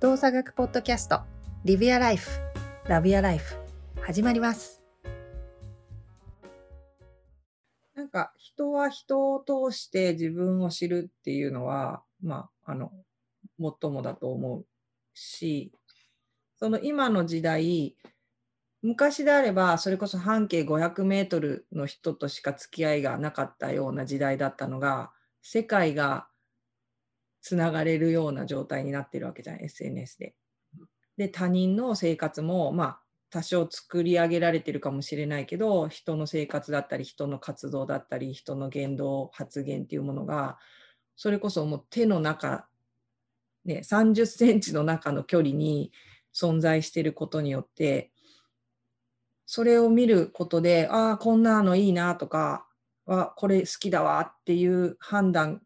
動作学ポッドキャストリビアライフラビアライフ始まります。なんか人は人を通して自分を知るっていうのはまああの最もだと思うしその今の時代昔であればそれこそ半径500メートルの人としか付き合いがなかったような時代だったのが世界がつながれるような状態になってるわけじゃん SNS で。で他人の生活もまあ多少作り上げられてるかもしれないけど人の生活だったり人の活動だったり人の言動発言っていうものがそれこそもう手の中、ね、30センチの中の距離に存在してることによってそれを見ることでああこんなのいいなとかあこれ好きだわっていう判断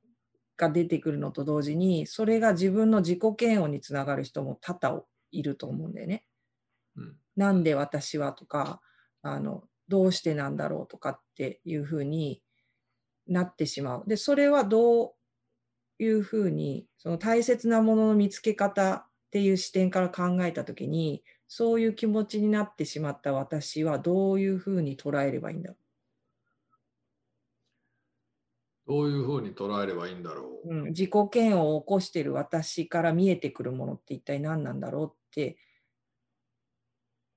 が出てくるのと同時にそれが自分の自己嫌悪につながる人も多々いると思うんだよね。うん、なんで私はとかあのどうしてなんだろうとかっていうふうになってしまう。でそれはどういうふうにその大切なものの見つけ方っていう視点から考えた時にそういう気持ちになってしまった私はどういうふうに捉えればいいんだろうどういうふうに捉えればいいんだろう、うん、自己嫌悪を起こしている私から見えてくるものって一体何なんだろうって。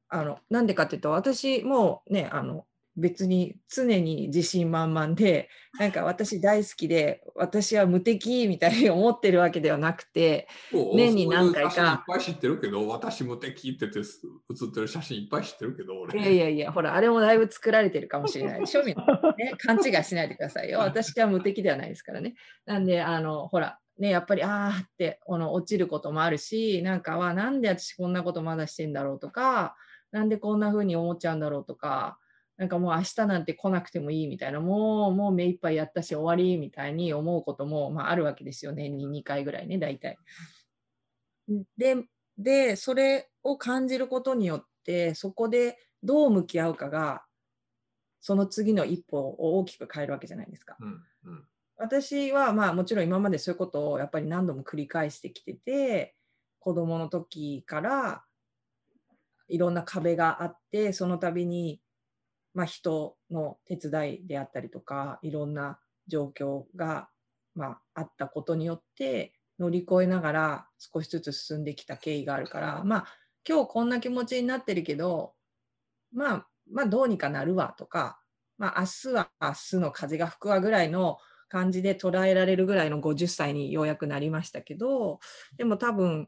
あのなんでかっていうと私もねあの別に常に自信満々でなんか私大好きで私は無敵みたいに思ってるわけではなくて年に何回か。いっぱい知ってるけど私無敵ってて写ってる写真いっぱい知ってるけど俺。いやいやいやほらあれもだいぶ作られてるかもしれない庶民、ね、勘違いしないでくださいよ。私は無敵ではないですからね。なんであのほらね、やっぱりああってこの落ちることもあるしなんかはなんで私こんなことまだしてんだろうとかなんでこんな風に思っちゃうんだろうとかなんかもう明日なんて来なくてもいいみたいな、もう、もう目いっぱいやったし終わりみたいに思うことも、まあ、あるわけですよ、年に2回ぐらいね、大体。で、で、それを感じることによって、そこでどう向き合うかが、その次の一歩を大きく変えるわけじゃないですか。うんうん、私はまあもちろん今までそういうことをやっぱり何度も繰り返してきてて、子供の時からいろんな壁があって、その度にまあ、人の手伝いであったりとかいろんな状況が、まあ、あったことによって乗り越えながら少しずつ進んできた経緯があるからまあ今日こんな気持ちになってるけど、まあ、まあどうにかなるわとか、まあ、明日は明日の風が吹くわぐらいの感じで捉えられるぐらいの50歳にようやくなりましたけどでも多分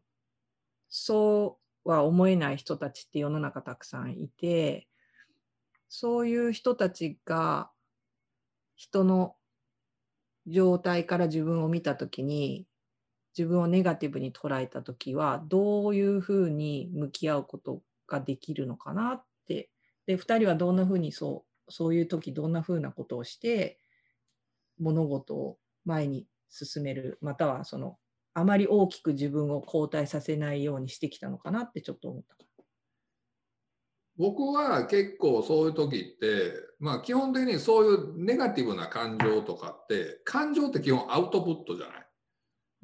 そうは思えない人たちって世の中たくさんいてそういう人たちが人の状態から自分を見た時に自分をネガティブに捉えた時はどういうふうに向き合うことができるのかなってで2人はどんなふうにそうそういう時どんなふうなことをして物事を前に進めるまたはそのあまり大きく自分を後退させないようにしてきたのかなってちょっと思った。僕は結構そういう時って、まあ基本的にそういうネガティブな感情とかって、感情って基本アウトプットじゃない？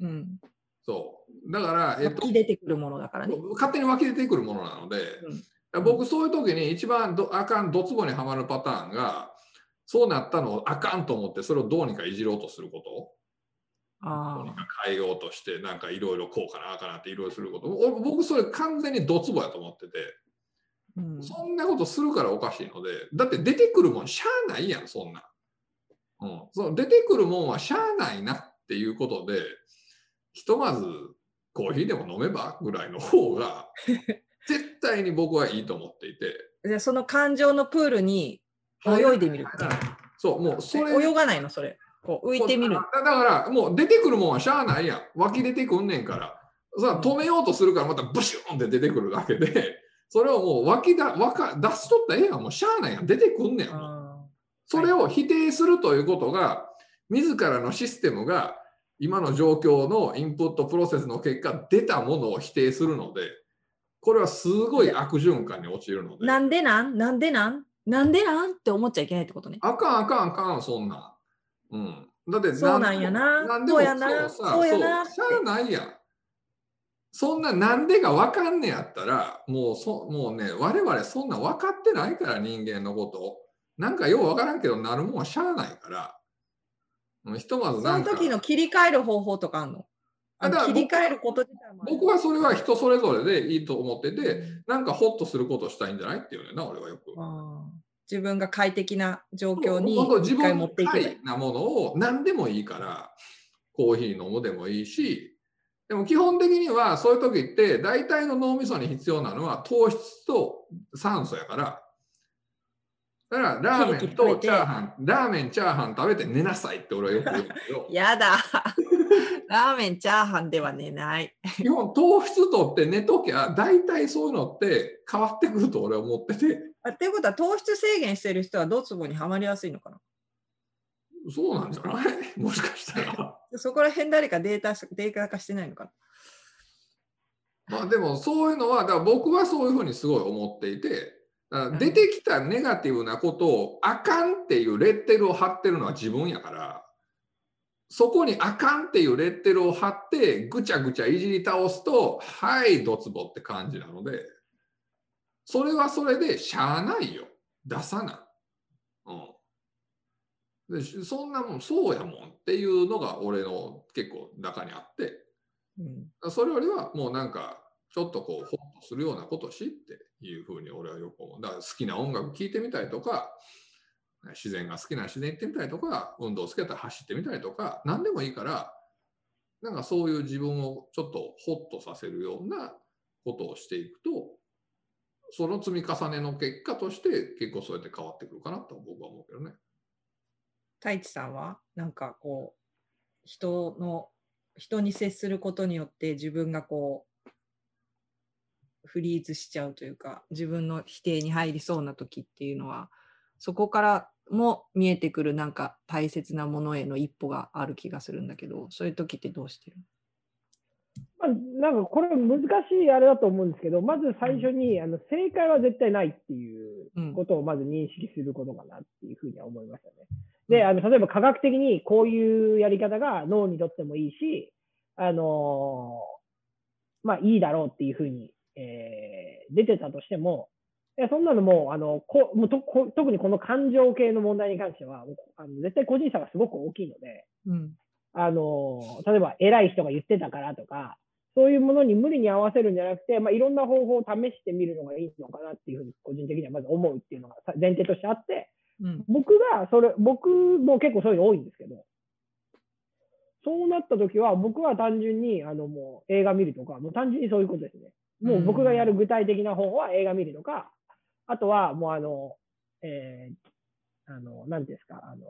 うん。そう。だから、えっと、湧き出てくるものだからね。勝手に湧き出てくるものなので、うん、僕そういう時に一番どあかん、ドツボにはまるパターンが、そうなったのをあかんと思って、それをどうにかいじろうとすること？あどうにか変えようとして、なんかいろいろこうかな、あかなっていろいろすること。僕それ完全にドツボやと思ってて。うん、そんなことするからおかしいので、だって出てくるもんしゃあないやん、そんな。うん、その出てくるもんはしゃあないなっていうことで、ひとまずコーヒーでも飲めばぐらいの方が、絶対に僕はいいと思っていて。じゃその感情のプールに泳いでみるかそう、もうそれ。泳がないの、それ。こう浮いてみる。だから、もう出てくるもんはしゃあないやん。湧き出てくんねんから。さ止めようとするからまたブシューンって出てくるだけで、それをもう湧きだ湧か出しとったらええやん。もうしゃあないやん。出てくんねん。それを否定するということが自らのシステムが今の状況のインプットプロセスの結果出たものを否定するのでこれはすごい悪循環に陥るので。なんでなん？なんでなん？なんでなん？って思っちゃいけないってことね。あかんあかんあかんそんなうん。だってそうなんやな。なんでもそうやなそうやな。しゃあないやんそんななんでが分かんねやったら、もうそもうね、我々そんな分かってないから人間のことを。なんかよう分からんけど、なるもんはしゃあないから。ひとまずその時の切り替える方法とかあるの？あだ切り替えること自体も僕はそれは人それぞれでいいと思ってて、なんかホッとすることをしたいんじゃないっていうねな、俺はよく。自分が快適な状況に一回持っていく。なものを何でもいいから、コーヒー飲むでもいいし、でも基本的にはそういう時って大体の脳みそに必要なのは糖質と酸素やから、だからラーメンとチャーハン、ラーメン、チャーハン食べて寝なさいって俺はよく言うんだけど。やだ。ラーメン、チャーハンでは寝ない。基本糖質とって寝ときゃ大体そういうのって変わってくると俺は思ってて。っていうことは糖質制限してる人はドツボにはまりやすいのかな？そうなんじゃない？もしかしたら。そこら辺誰かデータデータ化してないのかな？まあでもそういうのは、だから僕はそういうふうにすごい思っていて、出てきたネガティブなことをあかんっていうレッテルを貼ってるのは自分やから、そこにあかんっていうレッテルを貼ってぐちゃぐちゃいじり倒すと、はい、ドツボって感じなので、それはそれでしゃあないよ。出さな。うん。でそんなもんそうやもんっていうのが俺の結構中にあって、うん、それよりはもうなんかちょっとこうホッとするようなことしっていうふうに俺はよく思う。だから好きな音楽聴いてみたりとか、自然が好きな自然行ってみたりとか、運動好きだったら走ってみたりとか、何でもいいから、なんかそういう自分をちょっとホッとさせるようなことをしていくと、その積み重ねの結果として結構そうやって変わってくるかなと僕は思うけどね。太一さんはなんかこう人の人に接することによって自分がこうフリーズしちゃうというか自分の否定に入りそうな時っていうのはそこからも見えてくるなんか大切なものへの一歩がある気がするんだけどそういう時ってどうしてる？まあ、なんかこれ難しいあれだと思うんですけど、まず最初に、あの正解は絶対ないっていうことをまず認識することかなっていうふうには思いましたね。で、あの例えば科学的にこういうやり方が脳にとってもいいし、あのー、まあいいだろうっていうふうに、えー、出てたとしても、やそんなのもあのこもうとこ特にこの感情系の問題に関しては、あの絶対個人差がすごく大きいので、うん、あの例えば偉い人が言ってたからとか、そういうものに無理に合わせるんじゃなくて、まあ、いろんな方法を試してみるのがいいのかなっていうふうに個人的にはまず思うっていうのが前提としてあって、うん、僕がそれ、僕も結構そういうの多いんですけど、そうなった時は僕は単純にあのもう映画見るとか、もう単純にそういうことですね。もう僕がやる具体的な方は映画見るとか、あとはもうあの、えー、あの、なんですか、あの、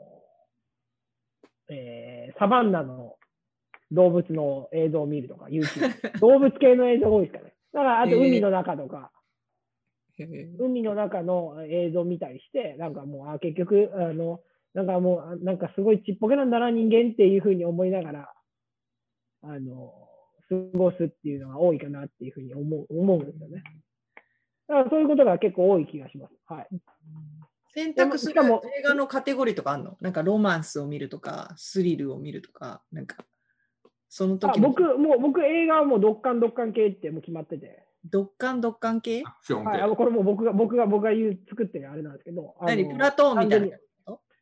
えー、サバンナの動物の映像を見るとか、YouTube。動物系の映像が多いですかね。だから、あと海の中とか、海の中の映像を見たりして、なんかもう、あ結局、あの、なんかもう、なんかすごいちっぽけなんだな、人間っていうふうに思いながら、あの、過ごすっていうのが多いかなっていうふうに思う思うんですよね。だからそういうことが結構多い気がします。はい。選択する映画のカテゴリーとかあるの？なんかロマンスを見るとか、スリルを見るとか、なんか、その時僕、もう僕映画はもうドッカンドッカン系ってもう決まってて。ドッカンドッカン系？はい、あのこれも僕が僕が僕が言う作ってるあれなんですけど。何プラトーンみたいな。い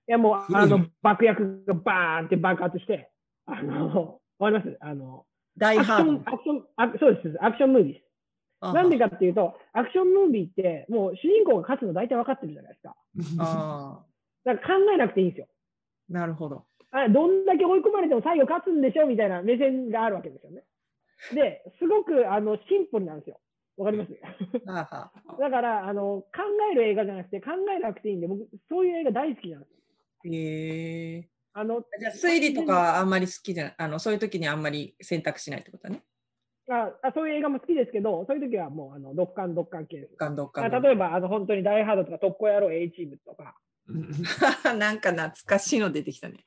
やもうあの爆薬がバーンって爆発して、あの、わかります？あの、大ハード。アクション、アクション、そうです。アクションムービーです。なんでかっていうと、アクションムービーって、もう主人公が勝つの大体分かってるじゃないですか。あだから考えなくていいんですよ。なるほど。あどんだけ追い込まれても最後勝つんでしょみたいな目線があるわけですよね。で、すごくあのシンプルなんですよ。わかります？だからあの、考える映画じゃなくて、考えなくていいんで、僕、そういう映画大好きなんです。へえあのじゃあ推理とかあんまり好きじゃないあの、そういう時にあんまり選択しないってことね？ああそういう映画も好きですけど、そういう時はもうあのドッカンドッカン系です。ドッカンドッカン例えばあの本当にダイハードとか特攻野郎 A チームとか。なんか懐かしいの出てきたね。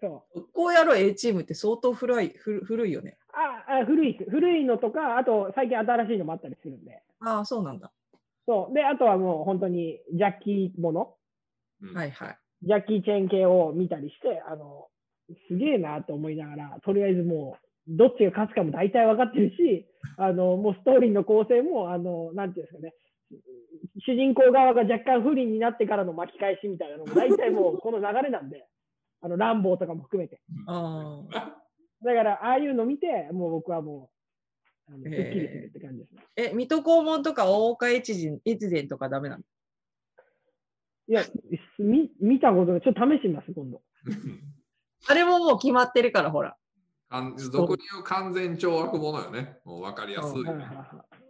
そう。特攻野郎 A チームって相当古い古いよね。ああ古い古いのとか、あと最近新しいのもあったりするんで。ああ、そうなんだ。そう。で、あとはもう本当にジャッキーもの。はいはい。ジャッキーチェーン系を見たりして、あの、すげえなと思いながら、とりあえずもうどっちが勝つかも大体分かってるし、あの、もうストーリーの構成も、あの、なんていうんですかね、主人公側が若干不利になってからの巻き返しみたいなのも大体もうこの流れなんで、あの、ランボーとかも含めて。だから、ああいうの見て、もう僕はもう、あのすっきりするって感じですね。え、水戸黄門とか大岡越前越前とかダメなの？いや、み見たことない。ちょっと試してみます、今度。あれももう決まってるから、ほら。俗に言う完全懲悪者よね。もう分かりやすい、ね、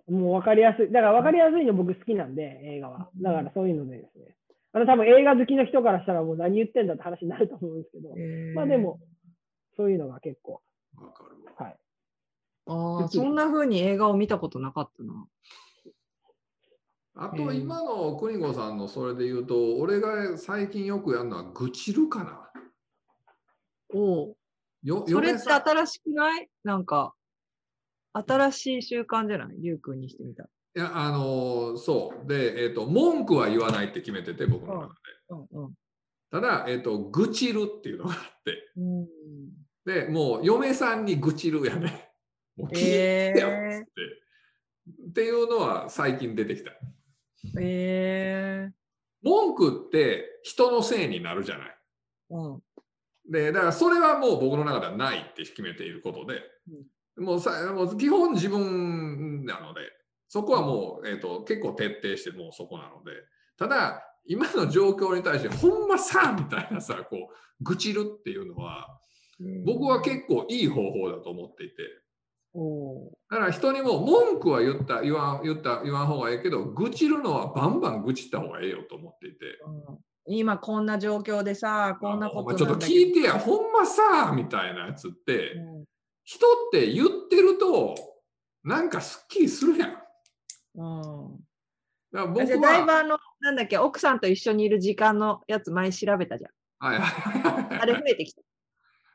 もう分かりやすい。だから分かりやすいの僕好きなんで、映画は。だからそういうのでですね。あの多分映画好きの人からしたらもう何言ってんだって話になると思うんですけど、まあでも、そういうのが結構。わかるわ。はい。ああ、そんな風に映画を見たことなかったな。あと今の邦子さんのそれで言うと、俺が最近よくやるのは愚痴るかな。およそれって新しくない？なんか、新しい習慣じゃない？りゅうくんにしてみた。いや、あのー、そう。で、えっ、ー、と、文句は言わないって決めてて、僕の中で。うんうん、ただ、えっ、ー、と、愚痴るっていうのがあって。うん、で、もう、嫁さんに愚痴るやね。もう聞いてよっって。っていうのは最近出てきた。えー、文句って人のせいになるじゃない。うん、でだからそれはもう僕の中ではないって決めていることで、うん、もうさもう基本自分なのでそこはもう、えーと、結構徹底してもうそこなので。ただ今の状況に対してほんまさみたいなさこう愚痴るっていうのは、僕は結構いい方法だと思っていて。だから人にも文句は言った言わん言った言わん方がいいけど愚痴るのはバンバン愚痴った方がええよと思っていて、今こんな状況でさこんなことちょっと聞いてやほんまさみたいなやつって、うん、人って言ってるとなんかすっきりするやん。うんだ僕はだいぶあのなんだっけ奥さんと一緒にいる時間のやつ前調べたじゃん。はいはいはい、あれ増えてきた。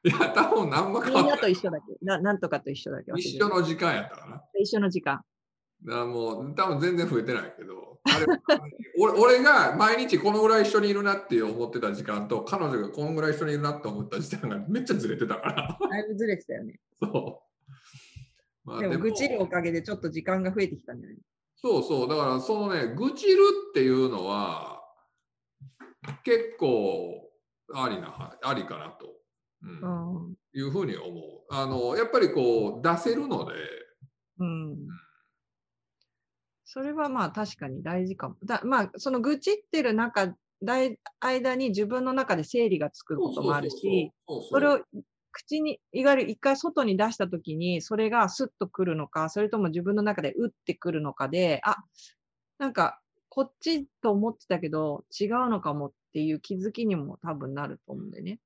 いや、多分何も変わみんなと一緒だけ？な。なんとかと一緒だけ？一緒の時間やったかな。一緒の時間。だもう、多分全然増えてないけど、あれ俺 俺が毎日このぐらい一緒にいるなって思ってた時間と、彼女がこのぐらい一緒にいるなって思った時間がめっちゃずれてたから。だいぶずれてたよね。そう。まあ、でも、愚痴るおかげでちょっと時間が増えてきたんじゃない？そうそう。だから、そのね、愚痴るっていうのは、結構ありな、ありかなと。うん、いうふうに思う。あのやっぱりこう出せるので、うん、それはまあ確かに大事かも。だまあその愚痴ってる中間に自分の中で整理がつくこともあるし、それを口に、いわゆる一回外に出したときに、それがスッとくるのか、それとも自分の中で打ってくるのかで、あ、なんか、こっちと思ってたけど、違うのかもっていう気づきにも多分なると思うんでね。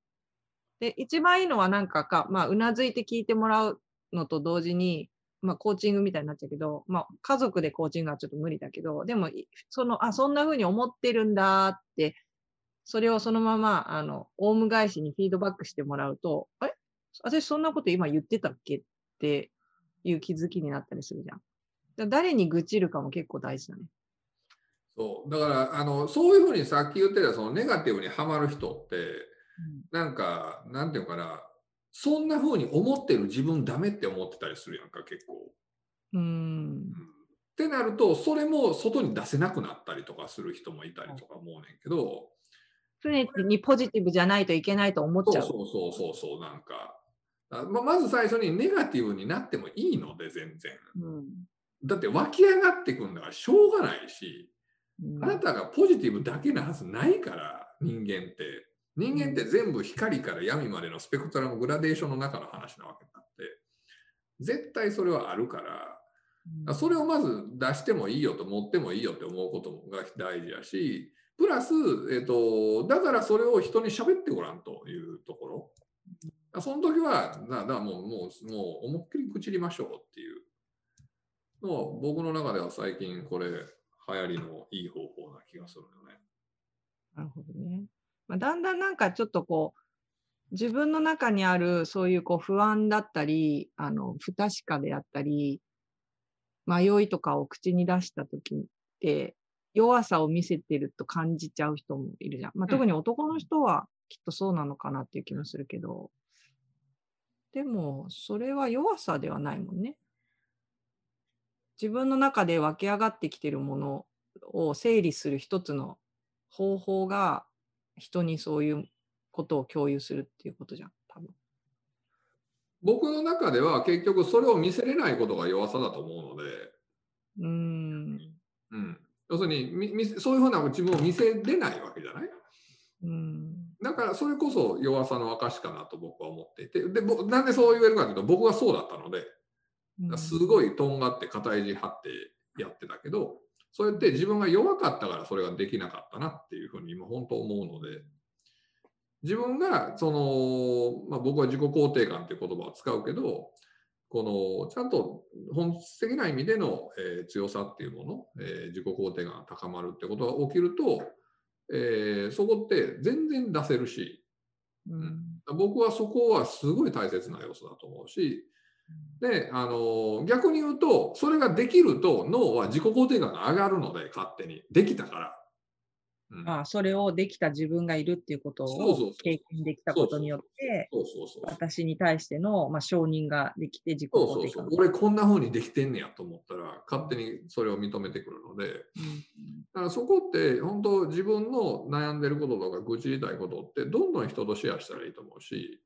で、一番いいのはなんかか、まあ、うなずいて聞いてもらうのと同時に、まあ、コーチングみたいになっちゃうけど、まあ、家族でコーチングはちょっと無理だけど、でも、その、あ、そんな風に思ってるんだって、それをそのまま、あの、オウム返しにフィードバックしてもらうと、あれ？私そんなこと今言ってたっけ？っていう気づきになったりするじゃん。誰に愚痴るかも結構大事だね。そうだからあのそういうふうにさっき言ってたそのネガティブにはまる人ってなんか、なんていうかな、そんな風に思ってる自分ダメって思ってたりするやんか、結構。うん。ってなると、それも外に出せなくなったりとかする人もいたりとか思うねんけど。常にポジティブじゃないといけないと思っちゃう。そうそうそうそう、なんか。ままず最初にネガティブになってもいいので、全然。うん、だって湧き上がってくんだからしょうがないし、うん、あなたがポジティブだけなはずないから、人間って。人間って全部光から闇までのスペクトラムグラデーションの中の話なわけだって、絶対それはあるから、それをまず出してもいいよと持ってもいいよって思うことが大事やし、プラス、えーと、だからそれを人に喋ってごらんというところ。その時は、だだもうもうもう思いっきり愚りましょうっていうのを僕の中では最近これ流行りのいい方法な気がするよね。なるほどね。まあ、だんだんなんかちょっとこう、自分の中にあるそういうこう不安だったり、あの、不確かであったり、迷いとかを口に出した時って、弱さを見せてると感じちゃう人もいるじゃん。まあ、特に男の人はきっとそうなのかなっていう気もするけど。でも、それは弱さではないもんね。自分の中で湧き上がってきてるものを整理する一つの方法が人にそういうことを共有するっていうことじゃん、多分。僕の中では結局それを見せれないことが弱さだと思うので。うん。うん。要するにみそういうふうな自分を見せれないわけじゃない？うんだからそれこそ弱さの証かなと僕は思っていてでなんでそう言えるかというと僕はそうだったので、すごいとんがって肩肘張ってやってたけどそうやって自分が弱かったからそれができなかったなっていうふうに今本当思うので自分がその、まあ、僕は自己肯定感っていう言葉を使うけどこのちゃんと本質的な意味での、えー、強さっていうもの、えー、自己肯定感が高まるってことが起きると、えー、そこって全然出せるし、うん、僕はそこはすごい大切な要素だと思うし、であの逆に言うとそれができると脳は自己肯定感が上がるので勝手に。できたからうん、あそれをできた自分がいるっていうことを経験できたことによって、私に対しての、まあ、承認ができて自己肯定感そうそう俺こんな風にできてんねやと思ったら、勝手にそれを認めてくるので、うん、だからそこって本当自分の悩んでることとか愚痴りたいことってどんどん人とシェアしたらいいと思うし、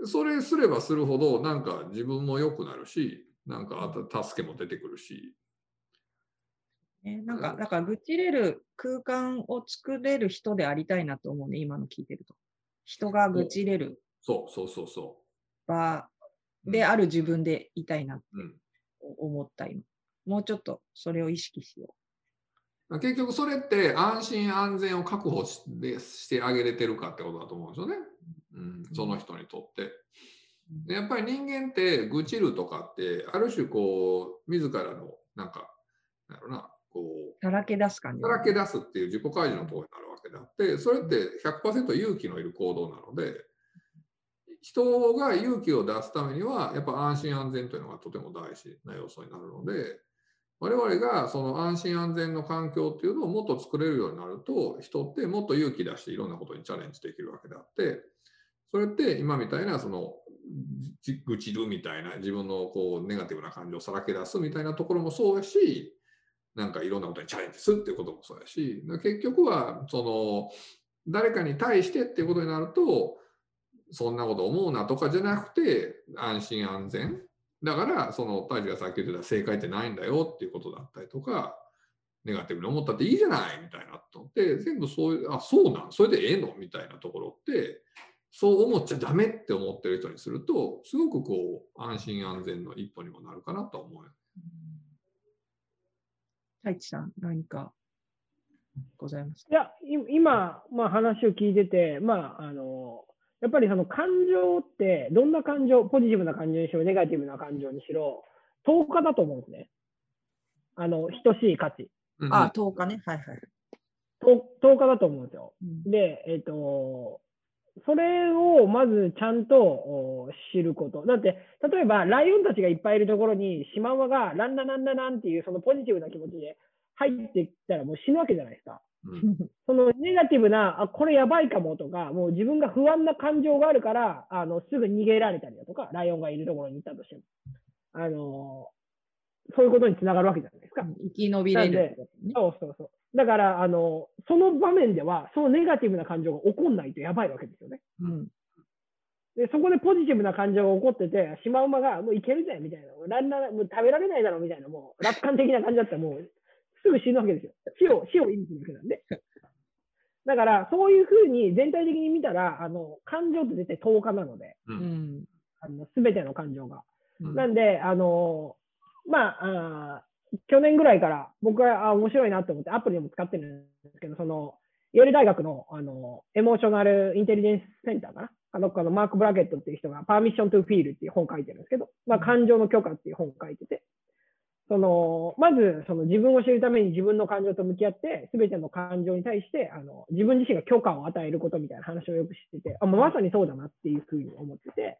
うん、それすればするほどなんか自分も良くなるし、なんか助けも出てくるし、ね、なんか、だから愚痴れる空間を作れる人でありたいなと思うね、今の聞いてると。人が愚痴れるそうそうそうそう場である自分でいたいなって思った今。もうちょっとそれを意識しよう。結局それって安心安全を確保してしてあげれてるかってことだと思うんですよね。うん、その人にとって。でやっぱり人間って愚痴るとかってある種こう自らのなんかなんろうなこう、さらけ出す感じ。さらけ出すっていう自己開示の行為になるわけであって、それって100%勇気のいる行動なので、人が勇気を出すためには、やっぱ安心安全というのがとても大事な要素になるので、我々がその安心安全の環境っていうのをもっと作れるようになると、人ってもっと勇気出していろんなことにチャレンジできるわけであって、それって今みたいなその愚痴るみたいな自分のこうネガティブな感情をさらけ出すみたいなところもそうやしなんかいろんなことにチャレンジするっていうこともそうやし、結局は、その、誰かに対してっていうことになると、そんなこと思うなとかじゃなくて、安心安全。だから、その、大治がさっき言ってた正解ってないんだよっていうことだったりとか、ネガティブに思ったっていいじゃないみたいなと思って、全部そういう、あ、そうなん？それでええの？みたいなところって、そう思っちゃダメって思ってる人にすると、すごくこう、安心安全の一歩にもなるかなと思う。太一さん、何かございますいや、今、まあ、話を聞いてて、まあ、あの、やっぱりその感情って、どんな感情、ポジティブな感情にしろ、ネガティブな感情にしろ、10日だと思うんですね。あの、等しい価値。ああ、10日ね。はいはい。10日だと思うんですよ。うん、で、えっ、ー、と、それをまずちゃんと知ること。だって、例えば、ライオンたちがいっぱいいるところに、シマウマがランナランナランっていうそのポジティブな気持ちで入ってきたらもう死ぬわけじゃないですか。うん、そのネガティブな、あ、これやばいかもとか、もう自分が不安な感情があるから、あの、すぐ逃げられたりだとか、ライオンがいるところに行ったとしても。あの、そういうことにつながるわけじゃないですか。生き延びれる、ね、そうそうそう。だから、あの、その場面では、そのネガティブな感情が起こんないとやばいわけですよね。うん。で、そこでポジティブな感情が起こってて、シマウマが、もういけるぜみたいな、ランナー、もう食べられないだろうみたいな、もう楽観的な感じだったら、もうすぐ死ぬわけですよ。死を、死を意味するわけなんで。だから、そういうふうに全体的に見たら、あの、感情って絶対10日なので、うん、あの全ての感情が。うん、なんで、あの、まあ、あ去年ぐらいから僕はあ面白いなと思ってアプリでも使ってるんですけど、その、イェール大学のあのエモーショナルインテリジェンスセンターかな？あののマーク・ブラケットっていう人が、パーミッション・トゥ・フィールっていう本を書いてるんですけど、まあ、感情の許可っていう本を書いてて、そのまずその自分を知るために自分の感情と向き合って、すべての感情に対してあの自分自身が許可を与えることみたいな話をよく知ってて、あまさにそうだなっていうふうに思ってて、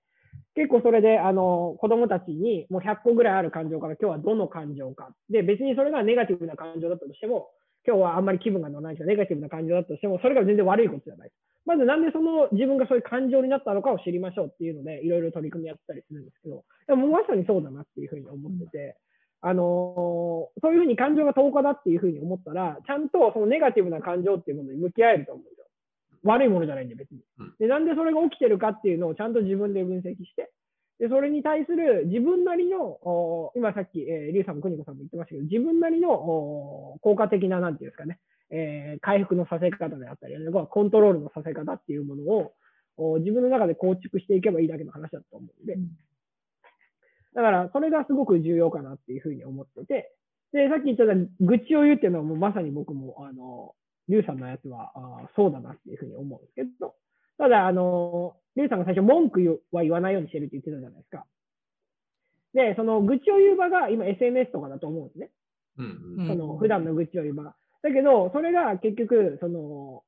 結構それで、あの、子供たちにもう100個ぐらいある感情から今日はどの感情か。で、別にそれがネガティブな感情だったとしても、今日はあんまり気分が乗らないけど、ネガティブな感情だったとしても、それが全然悪いことじゃない。まずなんでその自分がそういう感情になったのかを知りましょうっていうので、いろいろ取り組みやったりするんですけど、でもまさにそうだなっていうふうに思ってて、あの、そういうふうに感情が10日だっていうふうに思ったら、ちゃんとそのネガティブな感情っていうものに向き合えると思うんですよ。悪いものじゃないんで別に。で、なんでそれが起きてるかっていうのをちゃんと自分で分析して、で、それに対する自分なりの、今さっき、えー、リュウさんも邦子さんも言ってましたけど、自分なりの効果的な、なんていうんですかね、えー、回復のさせ方であったり、コントロールのさせ方っていうものを自分の中で構築していけばいいだけの話だと思うんで、だからそれがすごく重要かなっていうふうに思ってて、で、さっき言った愚痴を言うっていうのはもうまさに僕も、あの、リュウさんのやつはあそうだなっていうふうに思うんですけど、ただ、あの、リュウさんが最初文句は言わないようにしてるって言ってたじゃないですか。で、その愚痴を言う場が今 SNS とかだと思うんですね。うんうん、その普段の愚痴を言う場が。だけど、それが結局、その、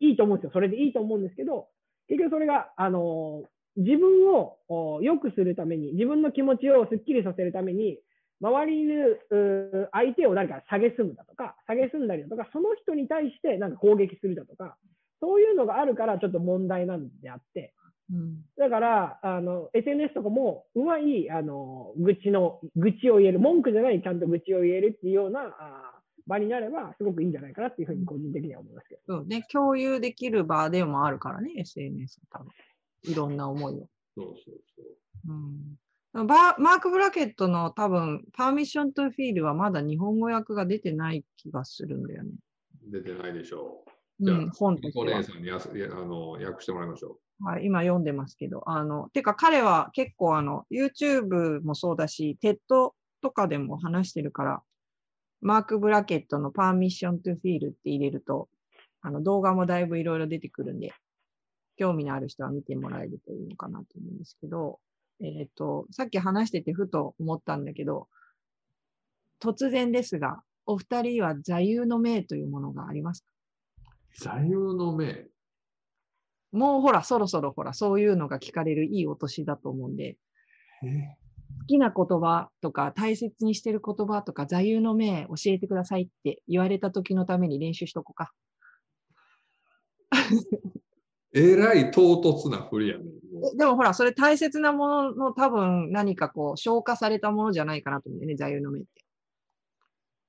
いいと思うんですよ。それでいいと思うんですけど、結局それが、あの、自分を良くするために、自分の気持ちをすっきりさせるために、周りにいる相手を何か下げすむだとか、下げすんだりだとか、その人に対してなんか攻撃するだとか、そういうのがあるからちょっと問題なんであって、うん、だから、あの、SNS とかも、うまい、あの、愚痴の、愚痴を言える、文句じゃないちゃんと愚痴を言えるっていうような、あ場になれば、すごくいいんじゃないかなっていうふうに個人的には思いますけど。そうね、共有できる場でもあるからね、SNS 多分。いろんな思いを。そうそうそう。うん、バマーク・ブラケットの多分、パーミッション・トゥ・フィールはまだ日本語訳が出てない気がするんだよね。出てないでしょう。じゃあ、うん、本お姉さんにやあの訳してもらいましょう。はい、今読んでますけど、あの、てか彼は結構あの、YouTube もそうだし、TED とかでも話してるから、マーク・ブラケットのパーミッション・トゥ・フィールって入れると、あの動画もだいぶいろいろ出てくるんで、興味のある人は見てもらえるといいのかなと思うんですけど、えっ、ー、と、さっき話しててふと思ったんだけど、突然ですが、お二人は座右の銘というものがありますか？座右の銘？もうほら、そろそろほら、そういうのが聞かれるいいお年だと思うんで、好きな言葉とか大切にしてる言葉とか座右の銘教えてくださいって言われた時のために練習しとこうか。えらい唐突なふりやねでもほら、それ大切なものの多分何かこう消化されたものじゃないかなと思うんだよね、座右の銘って。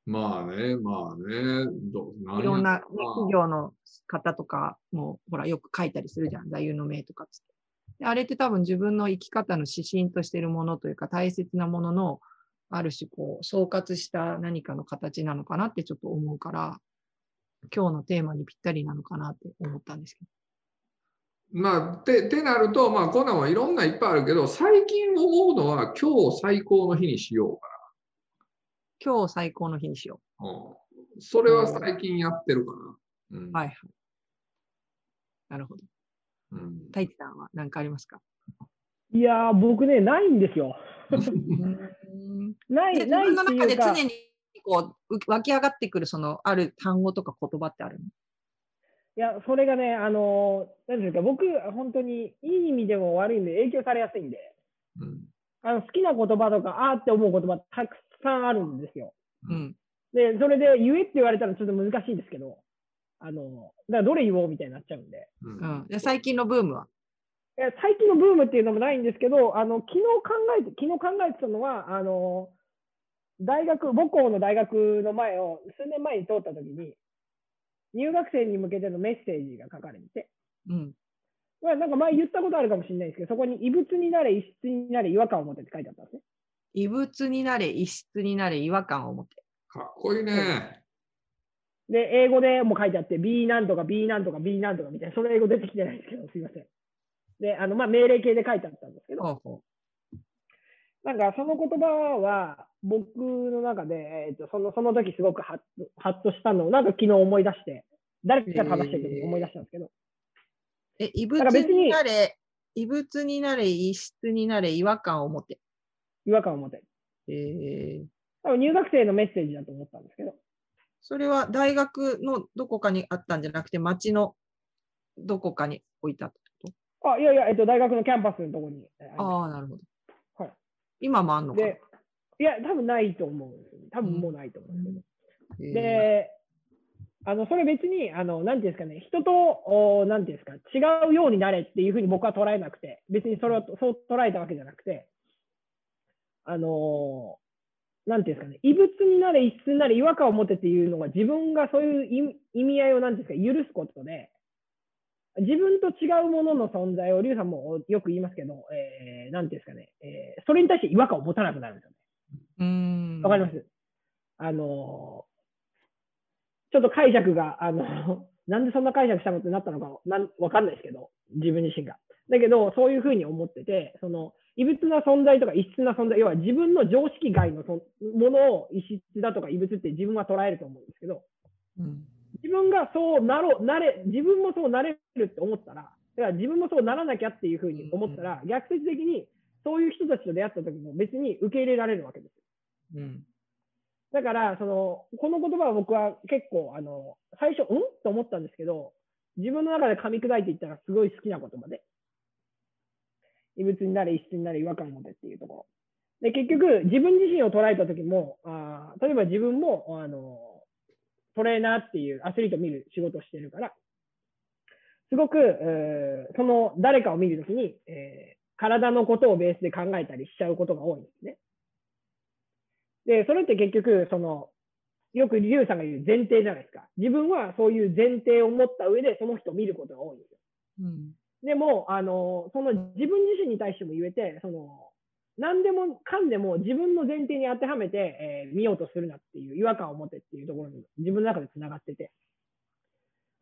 まあね、まあね。どいろんな、企業の方とかもほらよく書いたりするじゃん、座右の銘とかつって。あれって多分自分の生き方の指針としているものというか大切なもののある種こう総括した何かの形なのかなってちょっと思うから今日のテーマにぴったりなのかなって思ったんですけど。まあ、て、てなると、まあ、こんなんはいろんないっぱいあるけど、最近思うのは、今日最高の日にしようかな。今日最高の日にしよう。うん。それは最近やってるかな。うん、はいはい。なるほど。太一さんは何かありますか？いや僕ね、ないんですよ。ない、ない自分の中で常にこう湧き上がってくるそのある単語とか言葉ってあるの？いや、それがね、あの、なんですか、僕、本当にいい意味でも悪い意味で影響されやすいんで、うん、あの好きな言葉とか、あーって思う言葉たくさんあるんですよ。うん、で、それで言えって言われたらちょっと難しいんですけど、あの、だからどれ言おうみたいになっちゃうんで。うん、で最近のブームは？最近のブームっていうのもないんですけど、あの昨日考えて、昨日考えてたのは、あの、大学、母校の大学の前を数年前に通ったときに、入学生に向けてのメッセージが書かれてて、うん。まあ、なんか前言ったことあるかもしれないですけど、そこに異物になれ、異質になれ、違和感を持ってって書いてあったんですね。異物になれ、異質になれ、違和感を持って。かっこいいね。で、英語でも書いてあって、B なんとか B なんとか B なんとかみたいな、その英語出てきてないんですけど、すいません。で、あの、まあ、命令形で書いてあったんですけど、なんかその言葉は、僕の中で、えっと、その、その時すごくハッハッとしたのを、なんか昨日思い出して、誰か話してる時に思い出したんですけど。え異物になれ、異物になれ、異質になれ、違和感を持て。違和感を持て。えー、多分入学生のメッセージだと思ったんですけど。それは大学のどこかにあったんじゃなくて、町のどこかに置いたってこと？あ、いやいや、えっと、大学のキャンパスのところに。ああ、なるほど。はい。今もあんのかでいや、多分ないと思うんですよ、ね。多分もうないと思うんですけど。うん、で、あのそれ別に、あのなんていうんですかね、人と、おなんていうんですか、違うようになれっていうふうに僕は捉えなくて、別にそれをそう捉えたわけじゃなくて、あのなんていうんですかね、異物になれ、異質になれ、違和感を持てっていうのが、自分がそういう意味合いを、なんていうんですか、許すことで、自分と違うものの存在を、リュウさんもよく言いますけど、えー、なんていうんですかね、えー、それに対して違和感を持たなくなるんですよね。うんわかりますあのちょっと解釈が、あの、なんでそんな解釈したのってなったのかなんわかんないですけど、自分自身が。だけど、そういうふうに思ってて、その、異物な存在とか異質な存在、要は自分の常識外のそものを異質だとか異物って自分は捉えると思うんですけど、うん、自分がそうなろなれ、自分もそうなれるって思ったら、だから自分もそうならなきゃっていうふうに思ったら、逆説的にそういう人たちと出会った時も別に受け入れられるわけですよ。うんだから、その、この言葉は僕は結構、あの、最初、うん？と思ったんですけど、自分の中で噛み砕いていったらすごい好きな言葉で。異物になれ、異質になれ、違和感を持てっていうところ。で、結局、自分自身を捉えた時も、あ例えば自分も、あの、トレーナーっていうアスリートを見る仕事をしてるから、すごく、えー、その誰かを見るときに、えー、体のことをベースで考えたりしちゃうことが多いんですね。で、それって結局、その、よくリュウさんが言う前提じゃないですか。自分はそういう前提を持った上でその人を見ることが多いんですよ。うん、でも、あの、その自分自身に対しても言えて、その、何でもかんでも自分の前提に当てはめて、えー、見ようとするなっていう違和感を持てっていうところに自分の中で繋がってて、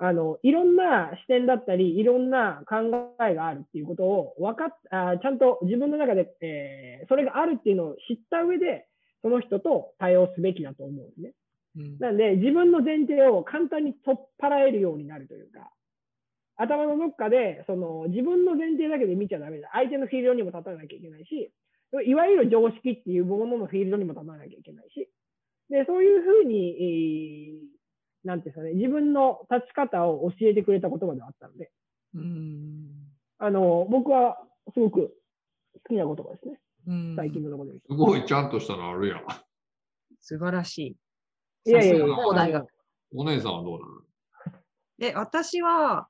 あの、いろんな視点だったり、いろんな考えがあるっていうことを分かっあちゃんと自分の中で、えー、それがあるっていうのを知った上で、その人と対応すべきだと思うんですね。うん、なんで、自分の前提を簡単に取っ払えるようになるというか、頭のどっかで、その、自分の前提だけで見ちゃダメだ。相手のフィールドにも立たなきゃいけないし、いわゆる常識っていうもののフィールドにも立たなきゃいけないし、で、そういうふうに、えー、なんていうんですかね、自分の立ち方を教えてくれた言葉ではあったので、うんあの、僕はすごく好きな言葉ですね。最近のところで。すごいちゃんとしたのあるやん。素晴らしい。いやいやいや、大学。お姉さんはどうなの？で、私は、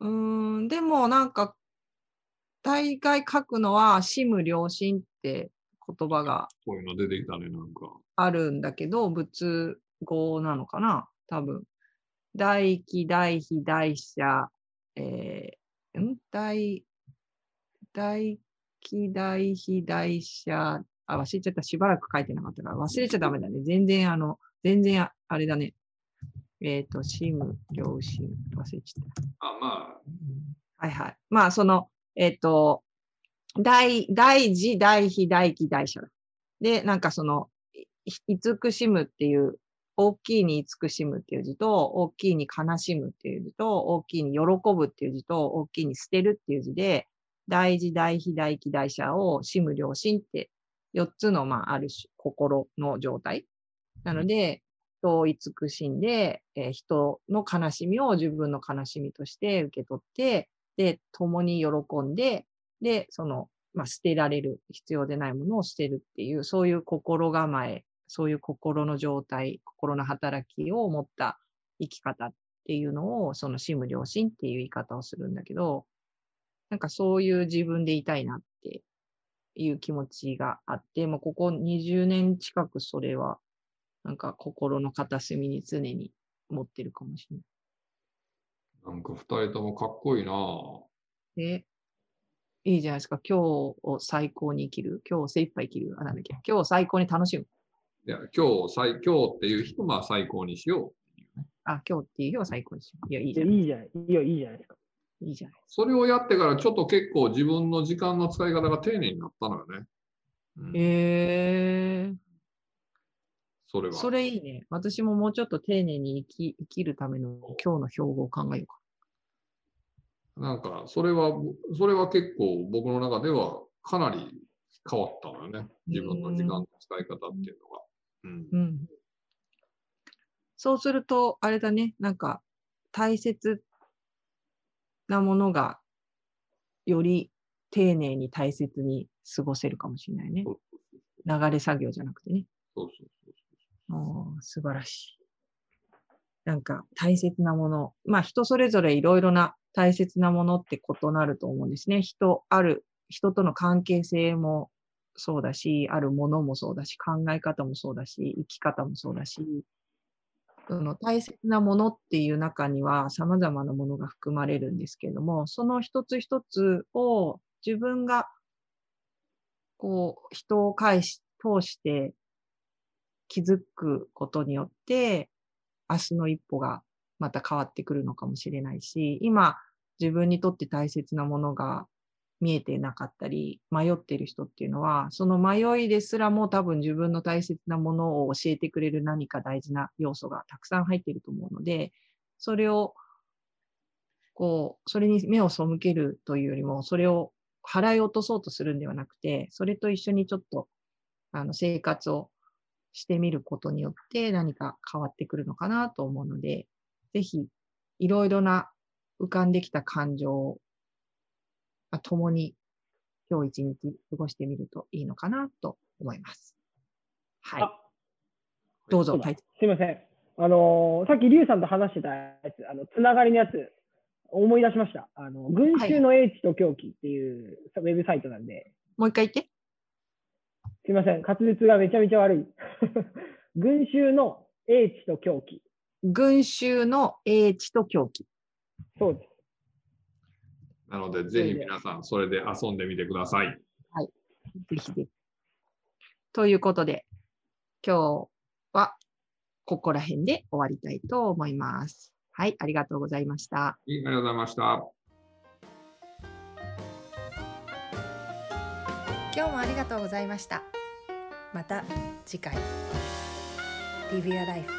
うん、でもなんか、大概書くのは、シム良心って言葉が。こういうの出てきたね、なんか。あるんだけど、仏語なのかな多分。大気、大非、大者、えー、ん？大、大気、大非、大者、あ、忘れちゃった。しばらく書いてなかったから、忘れちゃダメだね。全然、あの、全然、あれだね。えっ、ー、と、シム、良心、忘れちゃった。あ、まあ。はいはい。まあ、その、えっ、ー、と、大、大事、大非、大気、大者。で、なんかその、慈しむっていう、大きいに慈しむっていう字と、大きいに悲しむっていう字と、大きいに喜ぶっていう字と、大きいに捨てるっていう字で、大事、大非、大気、大者を、死無良心って4つの、まあ、ある種、心の状態。なので、人を慈しんで、えー、人の悲しみを自分の悲しみとして受け取って、で、共に喜んで、で、その、まあ、捨てられる、必要でないものを捨てるっていう、そういう心構え、そういう心の状態、心の働きを持った生き方っていうのを、その死無良心っていう言い方をするんだけど、なんかそういう自分でいたいなっていう気持ちがあって、もうここ20年近くそれはなんか心の片隅に常に持ってるかもしれない。なんか二人ともかっこいいなえ、いいじゃないですか。今日を最高に生きる。今日精一杯生きる。あ、なんだっけ。今日を最高に楽しむ。いや、今日最、今日っていう日をまあ最高にしようう、ね。あ、今日っていう日を最高にしよう。いや、いいじゃない。いいじゃない。いや、いいじゃないですか。いいじゃない。それをやってからちょっと結構自分の時間の使い方が丁寧になったのよね。うん、へえー。それは。それいいね。私ももうちょっと丁寧に生き生きるための今日の標語を考えようか。なんか、それは、それは結構僕の中ではかなり変わったのよね。自分の時間の使い方っていうのが。うん。うん、そうすると、あれだね、なんか、大切なものが、より丁寧に大切に過ごせるかもしれないね。流れ作業じゃなくてね。そうそうお素晴らしい。なんか大切なもの。まあ人それぞれいろいろな大切なものって異なると思うんですね。人、ある、人との関係性もそうだし、あるものもそうだし、考え方もそうだし、生き方もそうだし、その大切なものっていう中には様々なものが含まれるんですけれども、その一つ一つを自分がこう人を介し、通して気づくことによって、明日の一歩がまた変わってくるのかもしれないし、今自分にとって大切なものが見えてなかったり、迷ってる人っていうのは、その迷いですらも多分自分の大切なものを教えてくれる何か大事な要素がたくさん入ってると思うので、それを、こう、それに目を背けるというよりも、それを払い落とそうとするんではなくて、それと一緒にちょっと、あの、生活をしてみることによって何か変わってくるのかなと思うので、ぜひ、いろいろな浮かんできた感情まあ、共に今日一日過ごしてみるといいのかなと思います。はい。どうぞ。はい、すいません。あのー、さっきリュウさんと話してたやつ、あの、つながりのやつ、思い出しました。あの、群衆の英知と狂気っていうウェブサイトなんで。もう一回言って。すいません。滑舌がめちゃめちゃ悪い。群衆の英知と狂気。群衆の英知と狂気。そうです。なので、ぜひ皆さん、それで遊んでみてください。はい。ぜひぜひ。ということで、今日はここら辺で終わりたいと思います。はい、ありがとうございました。ありがとうございました。今日もありがとうございました。また次回。Live Your Life